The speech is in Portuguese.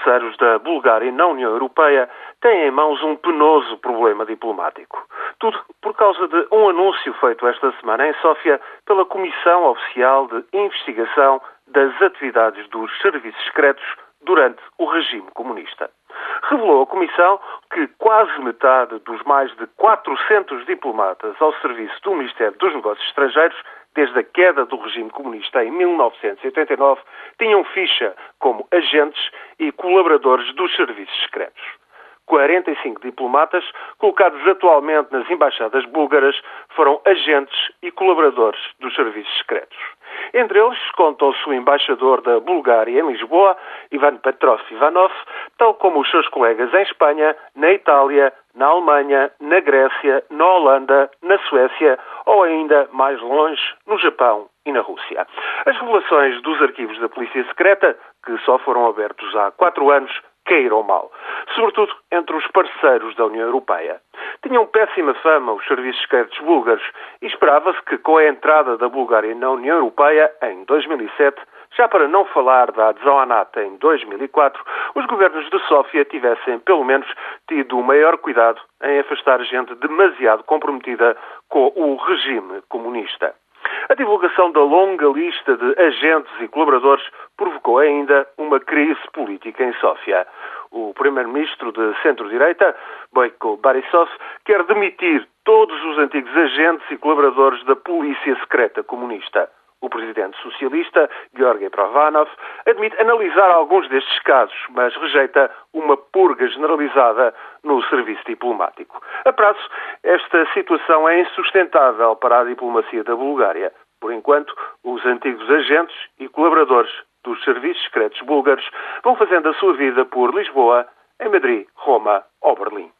parceiros da Bulgária na União Europeia têm em mãos um penoso problema diplomático. Tudo por causa de um anúncio feito esta semana em Sófia pela Comissão Oficial de Investigação das Atividades dos Serviços Secretos durante o regime comunista. Revelou a Comissão que quase metade dos mais de 400 diplomatas ao serviço do Ministério dos Negócios Estrangeiros desde a queda do regime comunista em 1989, tinham ficha como agentes e colaboradores dos serviços secretos. 45 diplomatas, colocados atualmente nas embaixadas búlgaras, foram agentes e colaboradores dos serviços secretos. Entre eles contam-se o embaixador da Bulgária em Lisboa, Ivan Petrov Ivanov, tal como os seus colegas em Espanha, na Itália, na Alemanha, na Grécia, na Holanda, na Suécia ou ainda mais longe, no Japão e na Rússia. As revelações dos arquivos da Polícia Secreta, que só foram abertos há quatro anos, caíram mal, sobretudo entre os parceiros da União Europeia. Tinham péssima fama os serviços secretos búlgaros e esperava-se que, com a entrada da Bulgária na União Europeia em 2007, já para não falar da adesão à NATO em 2004, os governos de Sófia tivessem, pelo menos, tido o maior cuidado em afastar gente demasiado comprometida com o regime comunista. A divulgação da longa lista de agentes e colaboradores provocou ainda uma crise política em Sófia. O primeiro-ministro de centro-direita, Boyko Borisov, quer demitir todos os antigos agentes e colaboradores da polícia secreta comunista. O presidente socialista, Georgi Provanov, admite analisar alguns destes casos, mas rejeita uma purga generalizada no serviço diplomático. A prazo, esta situação é insustentável para a diplomacia da Bulgária. Por enquanto, os antigos agentes e colaboradores dos serviços secretos búlgaros vão fazendo a sua vida por Lisboa, em Madrid, Roma ou Berlim.